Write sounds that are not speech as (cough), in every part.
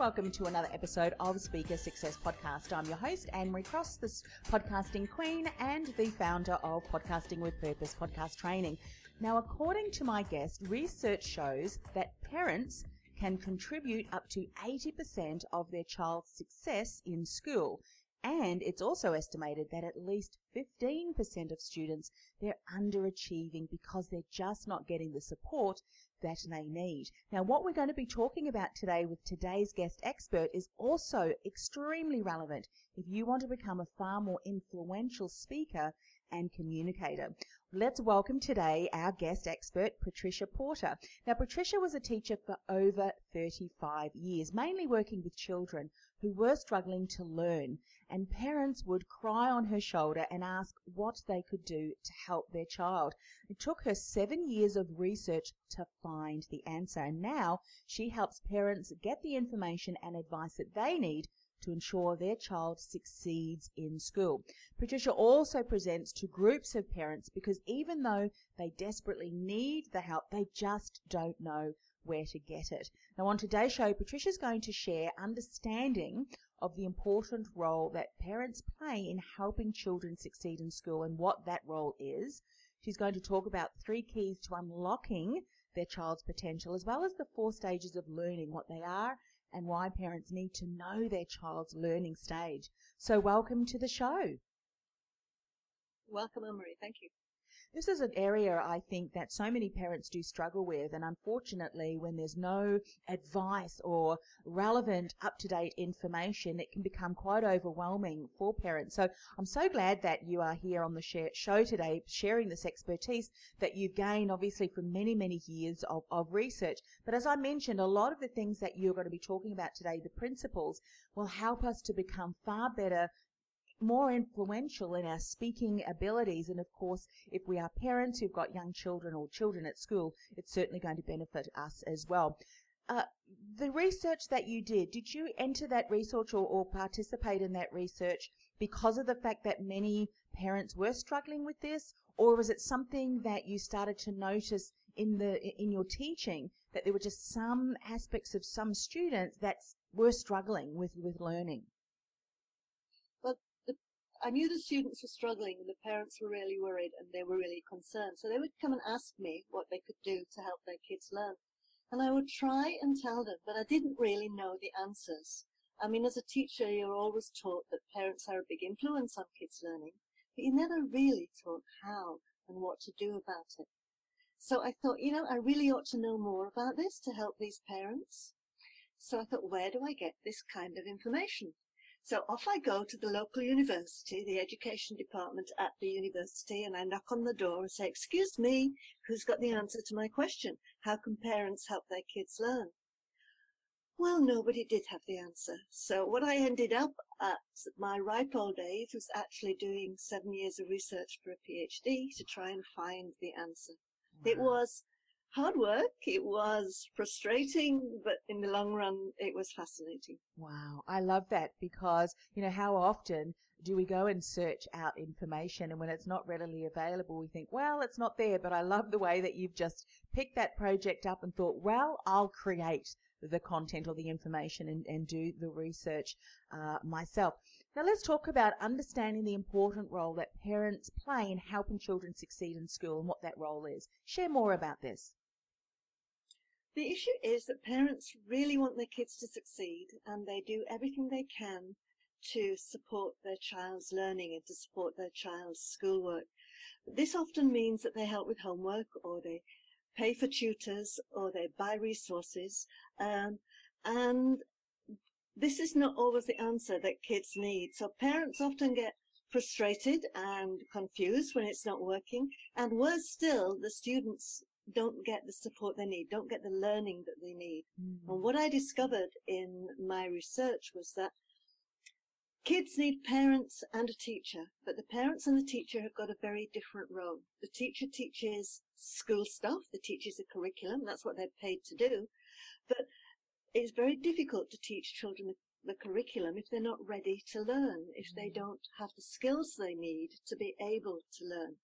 Welcome to another episode of Speaker Success Podcast. I'm your host, Annemarie Cross, the podcasting queen and the founder of Podcasting with Purpose podcast training. Now, according to my guest, research shows that parents can contribute up to 80% of their child's success in school. And it's also estimated that at least 15% of students, they're underachieving because they're just not getting the support that they need. Now, what we're going to be talking about today with today's guest expert is also extremely relevant if you want to become a far more influential speaker and communicator. Let's welcome today our guest expert, Patricia Porter. Now, Patricia was a teacher for over 35 years, mainly working with children who were struggling to learn, and parents would cry on her shoulder and ask what they could do to help their child. It took her seven years of research to find the answer, and now she helps parents get the information and advice that they need to ensure their child succeeds in school. Patricia also presents to groups of parents because even though they desperately need the help, they just don't know where to get it. Now, on today's show, Patricia's going to share understanding of the important role that parents play in helping children succeed in school and what that role is. She's going to talk about three keys to unlocking their child's potential, as well as the four stages of learning, what they are, and why parents need to know their child's learning stage. So, welcome to the show. Welcome, Emery. Thank you. This is an area I think that so many parents do struggle with, and unfortunately, when there's no advice or relevant, up to date information, it can become quite overwhelming for parents. So I'm so glad that you are here on the show today, sharing this expertise that you've gained obviously from many, many years of, of research. But as I mentioned, a lot of the things that you're going to be talking about today, the principles, will help us to become far better more influential in our speaking abilities. And of course, if we are parents who've got young children or children at school, it's certainly going to benefit us as well. Uh, the research that you did, did you enter that research or, or participate in that research because of the fact that many parents were struggling with this? Or was it something that you started to notice in the in your teaching that there were just some aspects of some students that were struggling with, with learning? I knew the students were struggling and the parents were really worried and they were really concerned. So they would come and ask me what they could do to help their kids learn. And I would try and tell them, but I didn't really know the answers. I mean, as a teacher, you're always taught that parents are a big influence on kids' learning, but you're never really taught how and what to do about it. So I thought, you know, I really ought to know more about this to help these parents. So I thought, where do I get this kind of information? So off I go to the local university, the education department at the university, and I knock on the door and say, excuse me, who's got the answer to my question? How can parents help their kids learn? Well, nobody did have the answer. So what I ended up at my ripe old age was actually doing seven years of research for a PhD to try and find the answer. Wow. It was hard work. It was frustrating, but in the long run, it was fascinating. Wow. I love that because, you know, how often do we go and search out information and when it's not readily available, we think, well, it's not there, but I love the way that you've just picked that project up and thought, well, I'll create the content or the information and, and do the research uh, myself. Now let's talk about understanding the important role that parents play in helping children succeed in school and what that role is. Share more about this. The issue is that parents really want their kids to succeed and they do everything they can to support their child's learning and to support their child's schoolwork. This often means that they help with homework or they pay for tutors or they buy resources. Um, and this is not always the answer that kids need. So parents often get frustrated and confused when it's not working. And worse still, the students don't get the support they need, don't get the learning that they need. Mm-hmm. And what I discovered in my research was that kids need parents and a teacher, but the parents and the teacher have got a very different role. The teacher teaches school stuff, the teacher's a curriculum, that's what they're paid to do. But it's very difficult to teach children the curriculum if they're not ready to learn, if they mm. don't have the skills they need to be able to learn.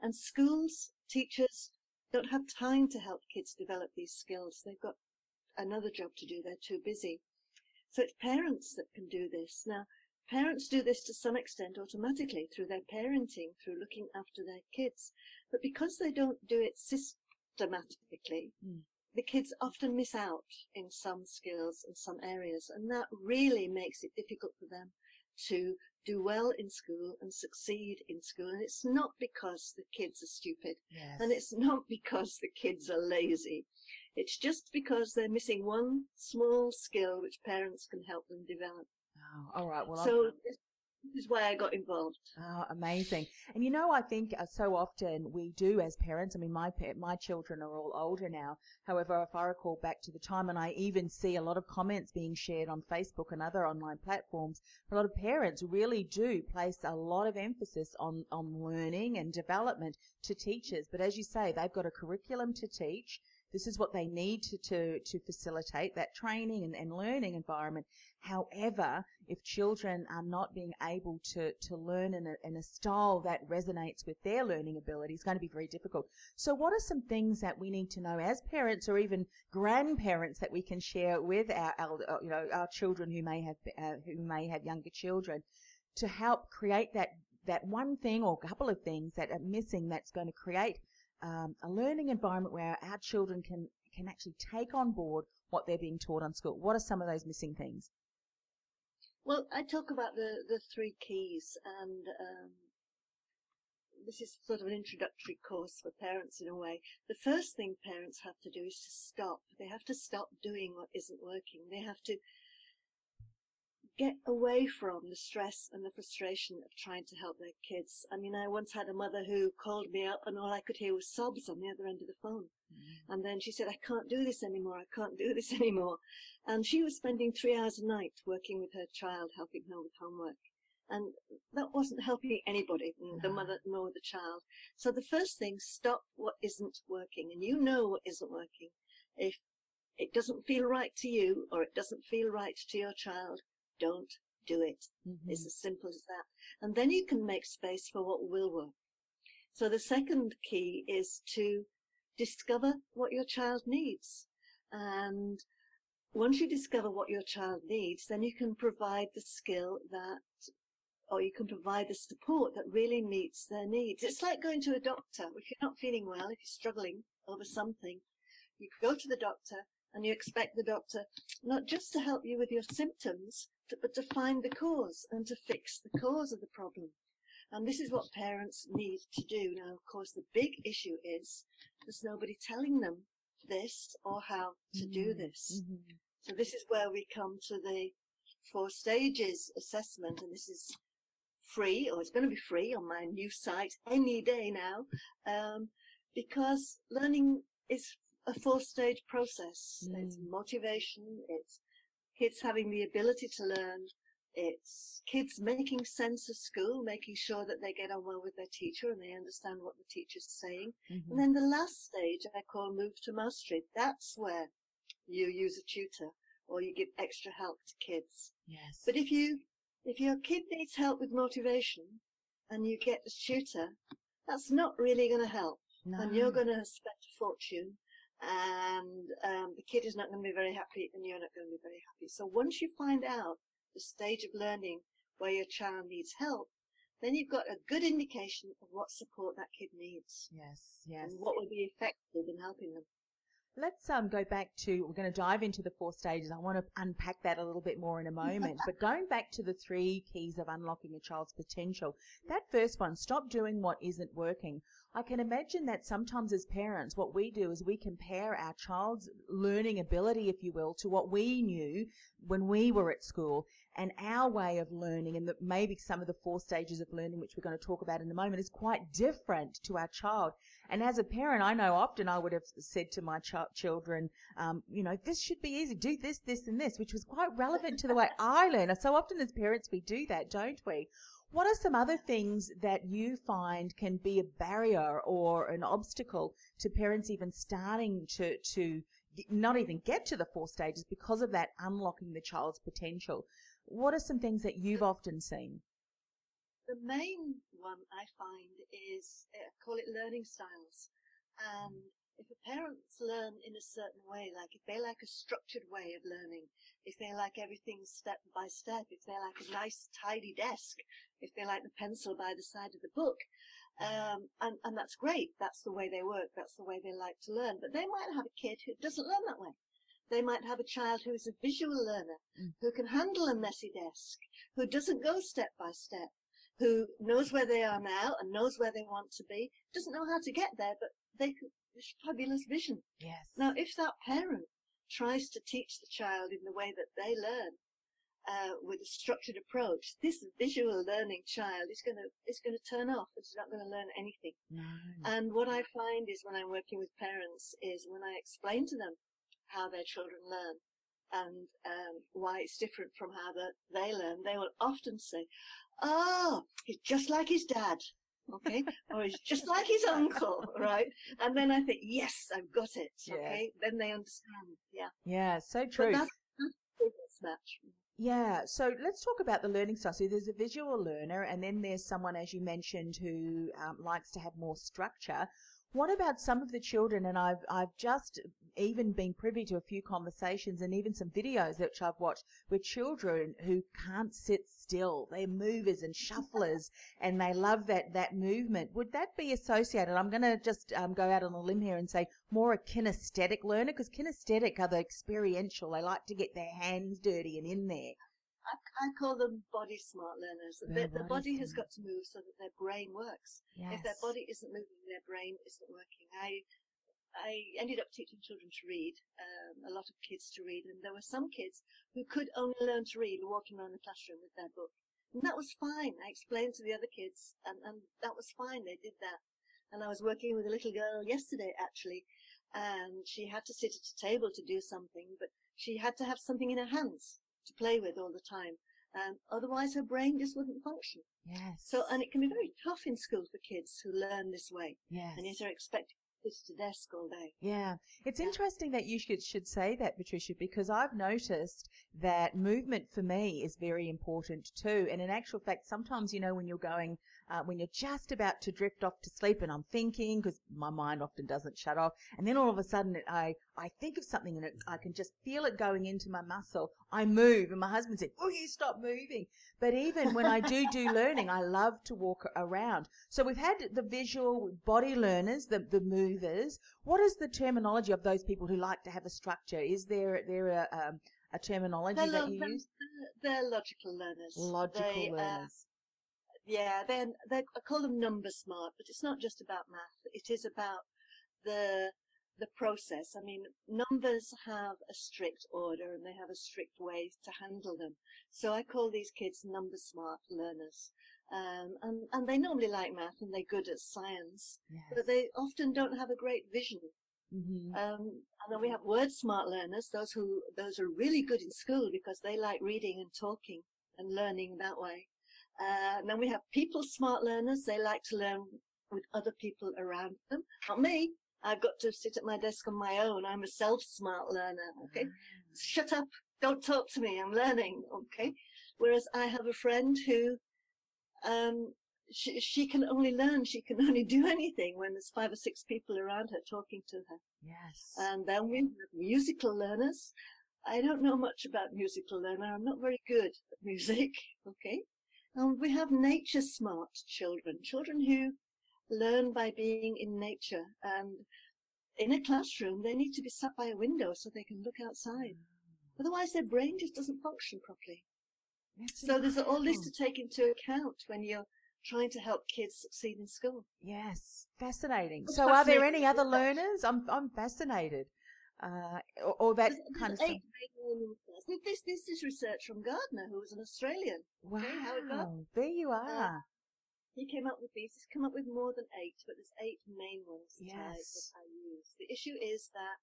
And schools, teachers don't have time to help kids develop these skills. They've got another job to do. They're too busy. So it's parents that can do this. Now, parents do this to some extent automatically through their parenting, through looking after their kids. But because they don't do it systematically, mm the kids often miss out in some skills in some areas, and that really makes it difficult for them to do well in school and succeed in school. And it's not because the kids are stupid, yes. and it's not (laughs) because the kids are lazy. It's just because they're missing one small skill which parents can help them develop. Oh, all right. Well, so is why I got involved. Oh, amazing. And you know, I think uh, so often we do as parents, I mean, my, my children are all older now. However, if I recall back to the time, and I even see a lot of comments being shared on Facebook and other online platforms, a lot of parents really do place a lot of emphasis on, on learning and development to teachers. But as you say, they've got a curriculum to teach. This is what they need to, to, to facilitate that training and, and learning environment. However, if children are not being able to, to learn in a, in a style that resonates with their learning ability, it's going to be very difficult. So what are some things that we need to know as parents or even grandparents that we can share with our, our uh, you know, our children who may have, uh, who may have younger children to help create that that one thing or a couple of things that are missing that's going to create um, a learning environment where our children can can actually take on board what they're being taught on school. What are some of those missing things? Well, I talk about the, the three keys, and um, this is sort of an introductory course for parents in a way. The first thing parents have to do is to stop. They have to stop doing what isn't working. They have to get away from the stress and the frustration of trying to help their kids. I mean, I once had a mother who called me up and all I could hear was sobs on the other end of the phone. Mm-hmm. And then she said, I can't do this anymore. I can't do this (laughs) anymore. And she was spending three hours a night working with her child, helping her with homework. And that wasn't helping anybody, no. the mother nor the child. So the first thing, stop what isn't working. And you know what isn't working. If it doesn't feel right to you or it doesn't feel right to your child, don't do it. Mm-hmm. It's as simple as that. And then you can make space for what will work. So the second key is to discover what your child needs. And once you discover what your child needs, then you can provide the skill that, or you can provide the support that really meets their needs. It's like going to a doctor. If you're not feeling well, if you're struggling over something, you go to the doctor and you expect the doctor not just to help you with your symptoms, to, but to find the cause and to fix the cause of the problem. And this is what parents need to do. Now, of course, the big issue is there's nobody telling them this or how to do mm-hmm. this. Mm-hmm. So this is where we come to the four stages assessment, and this is free, or it's going to be free on my new site any day now, um, because learning is a four stage process. Mm. It's motivation, it's kids having the ability to learn, It's kids making sense of school, making sure that they get on well with their teacher and they understand what the teacher's saying. Mhm. And then the last stage I call move to mastery. That's where you use a tutor or you give extra help to kids. Yes. But if you, if your kid needs help with motivation and you get a tutor, that's not really going to help. no. And you're going to spend a fortune and um, the kid is not going to be very happy and you're not going to be very happy. So once you find out the stage of learning where your child needs help, then you've got a good indication of what support that kid needs Yes, yes. and what will be effective in helping them. Let's um, go back to, we're going to dive into the four stages. I want to unpack that a little bit more in a moment. (laughs) but going back to the three keys of unlocking a child's potential, that first one, stop doing what isn't working. I can imagine that sometimes as parents, what we do is we compare our child's learning ability, if you will, to what we knew when we were at school and our way of learning and that maybe some of the four stages of learning, which we're going to talk about in a moment, is quite different to our child. And as a parent, I know often I would have said to my ch- children, um, you know, this should be easy. Do this, this, and this, which was quite relevant to the way (laughs) I learn. So often as parents, we do that, don't we? What are some other things that you find can be a barrier or an obstacle to parents even starting to, to not even get to the four stages because of that unlocking the child's potential? What are some things that you've often seen? The main one I find is, I call it learning styles. And if the parents learn in a certain way, like if they like a structured way of learning, if they like everything step by step, if they like a nice tidy desk, if they like the pencil by the side of the book, um, and, and that's great. That's the way they work. That's the way they like to learn. But they might have a kid who doesn't learn that way. They might have a child who is a visual learner, Mm. who can handle a messy desk, who doesn't go step by step, who knows where they are now and knows where they want to be, doesn't know how to get there, but they could, fabulous vision. Yes. Now, if that parent tries to teach the child in the way that they learn, uh, with a structured approach, this visual learning child is going to is going to turn off. It's not going to learn anything. no. And what I find is when I'm working with parents is when I explain to them how their children learn and um, why it's different from how the, they learn, they will often say, "Oh, he's just like his dad." Okay, or he's just like his uncle, (laughs) right? And then I think, yes, I've got it. Yes. Okay, then they understand. Yeah, yeah, so but true. that's, that's match. Yeah, so let's talk about the learning style. So there's a visual learner, and then there's someone, as you mentioned, who um, likes to have more structure. What about some of the children? And I've I've just even been privy to a few conversations and even some videos which I've watched with children who can't sit still. They're movers and shufflers, (laughs) and they love that that movement. Would that be associated? I'm going to just um, go out on a limb here and say more a kinesthetic learner because kinesthetic are the experiential. They like to get their hands dirty and in there. I, I call them body smart learners. The, body has got to move so that their brain works. Yes. If their body isn't moving, their brain isn't working. I I ended up teaching children to read, um, a lot of kids to read, and there were some kids who could only learn to read walking around the classroom with their book. And that was fine. I explained to the other kids, and, and that was fine. They did that. And I was working with a little girl yesterday, actually, and she had to sit at a table to do something, but she had to have something in her hands to play with all the time. Um, otherwise, her brain just wouldn't function. Yes. So, and it can be very tough in school for kids who learn this way, yes. and yet are expected to at a desk all day. Yeah, it's Yeah. interesting that you should should say that, Patricia, because I've noticed that movement for me is very important too. And in actual fact, sometimes you know when you're going, uh, when you're just about to drift off to sleep, and I'm thinking because my mind often doesn't shut off, and then all of a sudden I I think of something and it, I can just feel it going into my muscle. I move, and my husband said, "Will you stop moving?" But even when I do do (laughs) learning, I love to walk around. So we've had the visual body learners, the the movers. What is the terminology of those people who like to have a structure? Is there there a um, a terminology They're, that you they're, use? they're logical learners. Logical They, uh, learners. yeah, they're, they I call them number smart, but it's not just about math. It is about the the process. I mean, numbers have a strict order and they have a strict way to handle them. So I call these kids number smart learners. Um, and, and they normally like math and they're good at science, but they often don't have a great vision. hmm Um, and then we have word smart learners, those who those are really good in school because they like reading and talking and learning that way. Uh, and then we have people smart learners. They like to learn with other people around them. Not me. I've got to sit at my desk on my own. I'm a self-smart learner. Okay. Shut up. Don't talk to me. I'm learning. Okay. Whereas I have a friend who, um, she, she can only learn. She can only do anything when there's five or six people around her talking to her. Yes. And then we have musical learners. I don't know much about musical learner. I'm not very good at music. (laughs) Okay. And we have nature smart children, children who learn by being in nature. And in a classroom, they need to be sat by a window so they can look outside. Otherwise, their brain just doesn't function properly. That's So there's all this to take into account when you're trying to help kids succeed in school. Yes, fascinating. So, are there any other learners? I'm I'm fascinated. Uh, or, or that There's- kind of stuff. eight main learning styles. This, this is research from Gardner, who was an Australian. Wow, Okay, there you are. He came up with these. He's come up with more than eight, but there's eight main ones that, I, Yes. that I use. The issue is that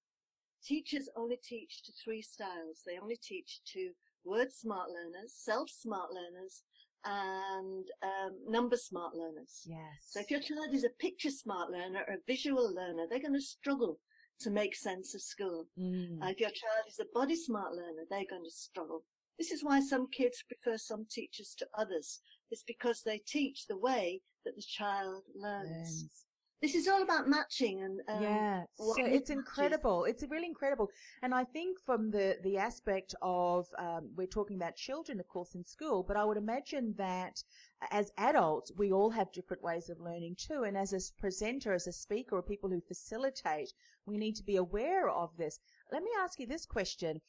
teachers only teach to three styles. They only teach to word smart learners, self smart learners, and um, number smart learners. yes. So if your child is a picture smart learner or a visual learner, they're going to struggle to make sense of school. Mm. Uh, if your child is a body smart learner, they're going to struggle. This is why some kids prefer some teachers to others. It's because they teach the way that the child learns. Learns. This is all about matching and um, yeah, so matches. it's incredible. It's really incredible, and I think from the the aspect of um, we're talking about children, of course, in school, but I would imagine that as adults we all have different ways of learning too. And as a presenter, as a speaker, or people who facilitate, we need to be aware of this. Let me ask you this question: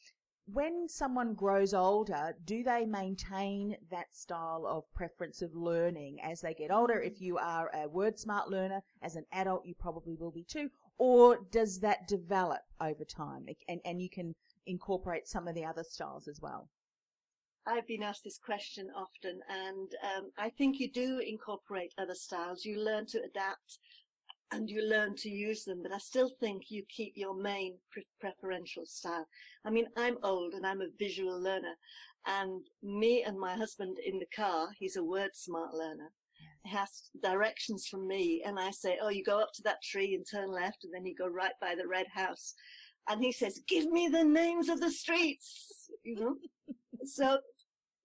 when someone grows older, do they maintain that style of preference of learning as they get older? If you are a word smart learner, as an adult, you probably will be too. Or does that develop over time and, and you can incorporate some of the other styles as well? I've been asked this question often, and um, I think you do incorporate other styles. You learn to adapt and you learn to use them, but I still think you keep your main pre- preferential style. I mean, I'm old and I'm a visual learner, and me and my husband in the car, he's a word smart learner. He has directions from me, and I say, "Oh, you go up to that tree and turn left, and then you go right by the red house." And he says, "Give me the names of the streets," you know. (laughs) so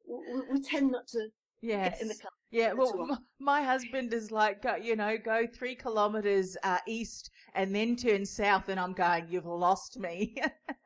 we, we tend not to Yes. get in the car. Yeah, well, my husband is like, you know, go three kilometers uh, east and then turn south, and I'm going, you've lost me. (laughs)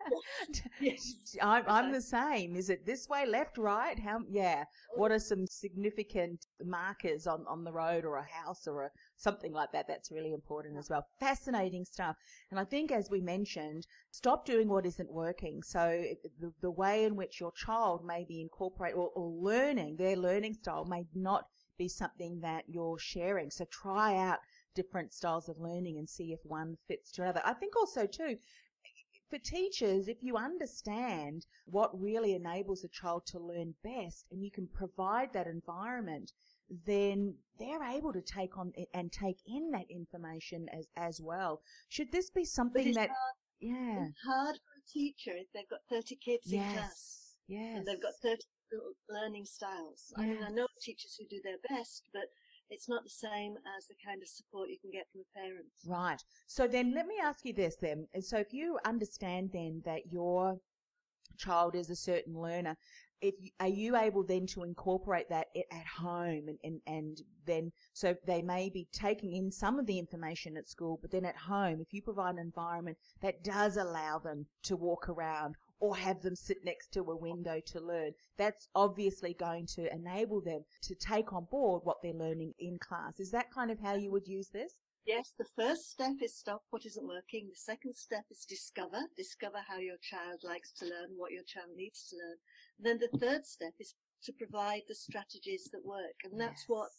Yes. (laughs) I'm, I'm the same. Is it this way, left, right? How? Yeah. What are some significant markers on, on the road or a house or a, something like that? That's really important as well. Fascinating stuff. And I think, as we mentioned, stop doing what isn't working. So the, the way in which your child may be incorporate or, or learning their learning style may not be something that you're sharing. So try out different styles of learning and see if one fits to another. I think also too, for teachers, if you understand what really enables a child to learn best and you can provide that environment, then they're able to take on and take in that information as, as well. Should this be something that, hard, yeah, it's hard for a teacher if they've got 30 kids in class. yes, yes, and they've got 30 little learning styles. I mean, I know teachers who do their best, but it's not the same as the kind of support you can get from a parent. Right. So then let me ask you this then. So if you understand then that your child is a certain learner, if you, are you able then to incorporate that at home and, and, and then so they may be taking in some of the information at school, but then at home, if you provide an environment that does allow them to walk around or have them sit next to a window to learn, that's obviously going to enable them to take on board what they're learning in class. Is that kind of how you would use this? Yes, the first step is stop what isn't working. The second step is discover. Discover how your child likes to learn, what your child needs to learn. Then the third step is to provide the strategies that work. And that's what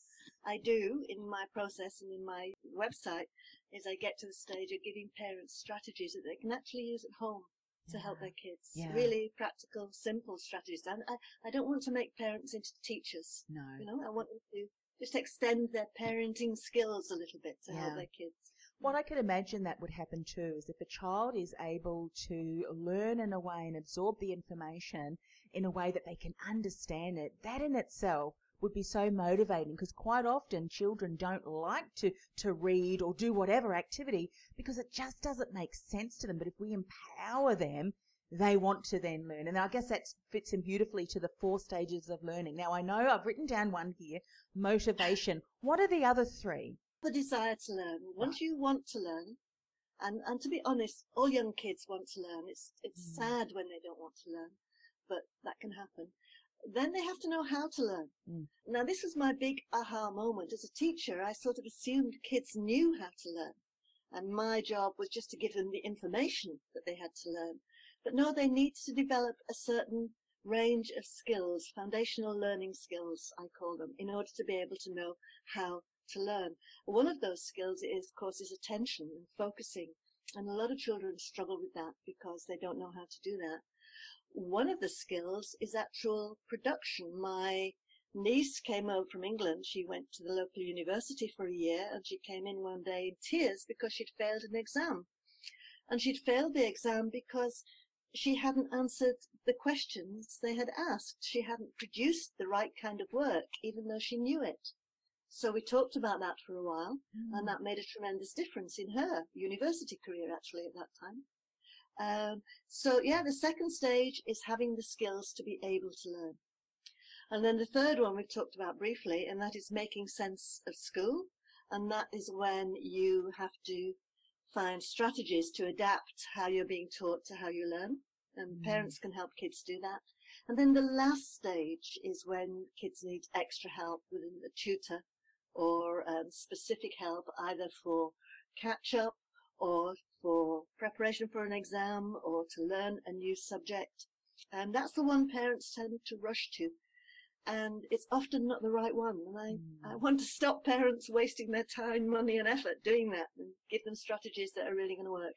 I do in my process and in my website is I get to the stage of giving parents strategies that they can actually use at home to help their kids. Yeah. Really practical, simple strategies. And I, I don't want to make parents into teachers. No. You know, I want them to just extend their parenting skills a little bit to Yeah. help their kids. What I could imagine that would happen too is if a child is able to learn in a way and absorb the information in a way that they can understand it, that in itself would be so motivating because quite often children don't like to, to read or do whatever activity because it just doesn't make sense to them. But if we empower them, they want to then learn. And I guess that fits in beautifully to the four stages of learning. Now I know I've written down one here, motivation. What are the other three? The desire to learn. Once you want to learn, and, and to be honest, all young kids want to learn. It's, it's mm. sad when they don't want to learn, but that can happen then they have to know how to learn. Mm. Now, this was my big aha moment. As a teacher, I sort of assumed kids knew how to learn. And my job was just to give them the information that they had to learn. But no, they need to develop a certain range of skills, foundational learning skills, I call them, in order to be able to know how to learn. One of those skills is, of course, is attention and focusing. And a lot of children struggle with that because they don't know how to do that one of the skills is actual production. My niece came over from England. She went to the local university for a year and she came in one day in tears because she'd failed an exam. And she'd failed the exam because she hadn't answered the questions they had asked. She hadn't produced the right kind of work, even though she knew it. So we talked about that for a while, mm. and that made a tremendous difference in her university career, actually, at that time. Um, so yeah, the second stage is having the skills to be able to learn. And then the third one we've talked about briefly, and that is making sense of school. And that is when you have to find strategies to adapt how you're being taught to how you learn. And mm. parents can help kids do that. And then the last stage is when kids need extra help with a tutor or um, specific help either for catch up or for preparation for an exam or to learn a new subject. And that's the one parents tend to rush to. And it's often not the right one. And I, mm. I want to stop parents wasting their time, money and effort doing that and give them strategies that are really going to work.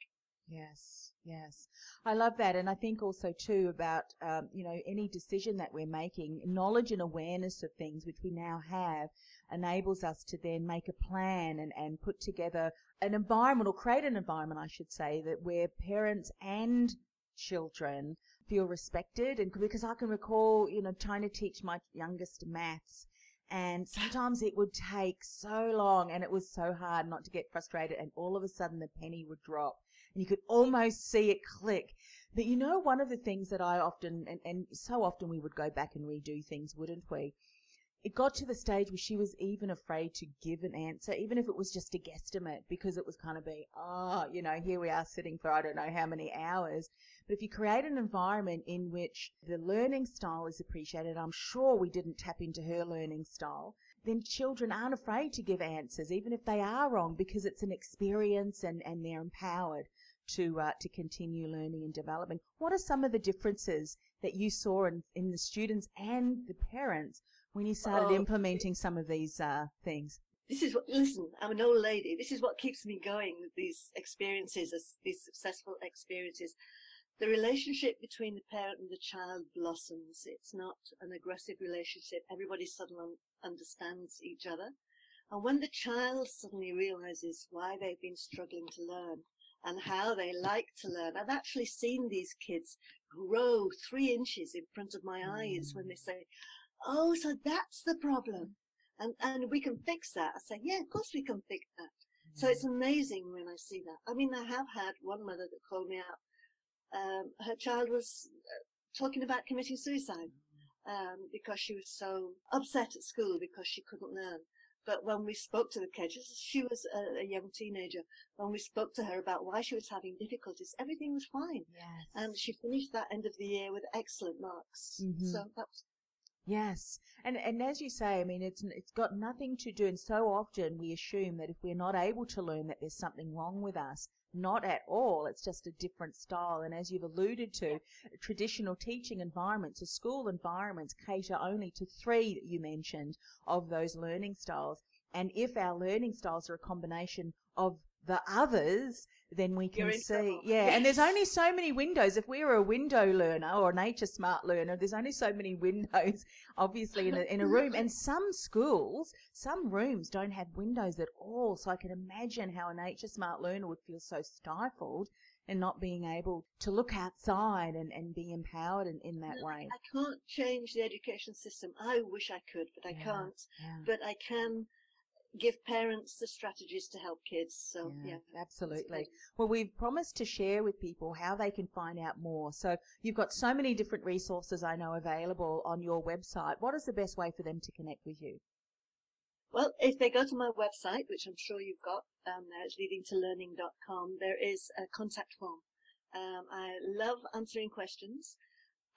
Yes, yes. I love that. And I think also too about, um, you know, any decision that we're making, knowledge and awareness of things, which we now have, enables us to then make a plan and, and put together an environment or create an environment, I should say, that where parents and children feel respected. And because I can recall, you know, trying to teach my youngest maths and sometimes it would take so long and it was so hard not to get frustrated and all of a sudden the penny would drop and you could almost see it click. But you know, one of the things that I often, and, and so often we would go back and redo things, wouldn't we? It got to the stage where she was even afraid to give an answer, even if it was just a guesstimate, because it was kind of be, oh, you know, here we are sitting for I don't know how many hours. But if you create an environment in which the learning style is appreciated, I'm sure we didn't tap into her learning style, then children aren't afraid to give answers, even if they are wrong, because it's an experience and, and they're empowered to uh, to continue learning and developing. What are some of the differences that you saw in, in the students and the parents when you started oh, implementing some of these uh, things? This is what. Listen, I'm an old lady. This is what keeps me going these experiences, these successful experiences. The relationship between the parent and the child blossoms. It's not an aggressive relationship. Everybody suddenly understands each other. And when the child suddenly realizes why they've been struggling to learn, and how they like to learn. I've actually seen these kids grow three inches in front of my eyes when they say, Oh, so that's the problem. And, and we can fix that. I say, yeah, of course we can fix that. So it's amazing when I see that. I mean, I have had one mother that called me out. Um, her child was uh, talking about committing suicide um, because she was so upset at school because she couldn't learn. But when we spoke to the kid, she was a, a, young teenager, when we spoke to her about why she was having difficulties, everything was fine. Yes. And she finished that end of the year with excellent marks. Mm-hmm. So that was Yes, and and as you say, I mean, it's it's got nothing to do. And so often we assume that if we're not able to learn, that there's something wrong with us. Not at all. It's just a different style. And as you've alluded to, traditional teaching environments or school environments cater only to three that you mentioned of those learning styles. And if our learning styles are a combination of the others, then we can see. trouble. Yeah, and there's only so many windows. If we were a window learner or a nature smart learner, there's only so many (laughs) windows, obviously, in a, in a room. And some schools, some rooms don't have windows at all. So I can imagine how a nature smart learner would feel so stifled and not being able to look outside and, and be empowered in, in that No, way. I can't change the education system. I wish I could, but I Yeah. can't. Yeah. But I can give parents the strategies to help kids. So yeah, it's absolutely. Well, we've promised to share with people how they can find out more. So you've got so many different resources I know available on your website. What is the best way for them to connect with you? Well, if they go to my website, which I'm sure you've got um, there, it's leadingtolearning.com, there is a contact form. Um, I love answering questions.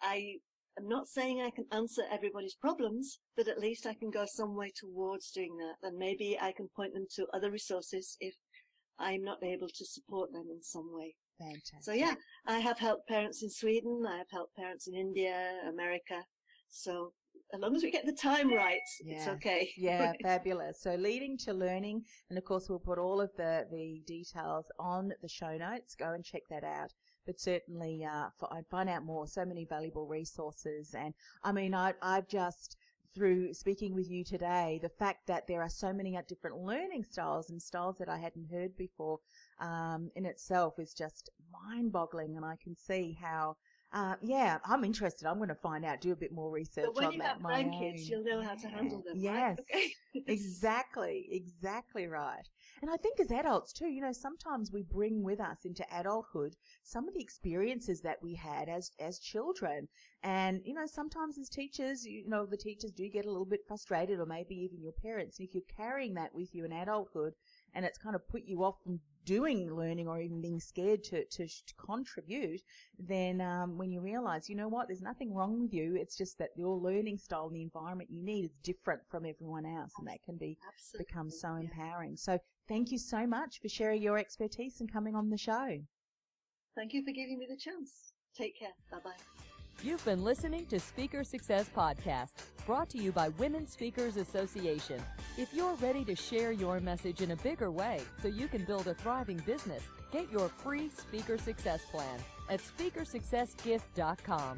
I am not saying I can answer everybody's problems, but at least I can go some way towards doing that. And maybe I can point them to other resources if I'm not able to support them in some way. Fantastic. So yeah, I have helped parents in Sweden. I have helped parents in India, America. So as long as we get the time right, it's okay. Yeah, (laughs) fabulous. So leading to learning, and of course we'll put all of the, the details on the show notes. Go and check that out. But certainly, uh, for, I'd find out more. So many valuable resources, and I mean, I, I've just through speaking with you today, the fact that there are so many different learning styles and styles that I hadn't heard before, um, in itself is just mind-boggling, and I can see how. Uh, yeah, I'm interested. I'm going to find out, do a bit more research But when on you that. have my grandkids, you'll know how to handle them. Yes. Right? Okay. Exactly, exactly right. And I think as adults too, you know, sometimes we bring with us into adulthood some of the experiences that we had as as children. And you know, sometimes as teachers, you know, the teachers do get a little bit frustrated or maybe even your parents. And if you're carrying that with you in adulthood and it's kind of put you off from doing learning or even being scared to, to, to contribute, then um, when you realize, you know what, there's nothing wrong with you. It's just that your learning style and the environment you need is different from everyone else, and that can be Absolutely. become so yeah. empowering. So thank you so much for sharing your expertise and coming on the show. Thank you for giving me the chance. Take care. Bye bye. You've been listening to Speaker Success Podcast, brought to you by Women Speakers Association. If you're ready to share your message in a bigger way so you can build a thriving business, get your free Speaker Success Plan at speakersuccessgift.com.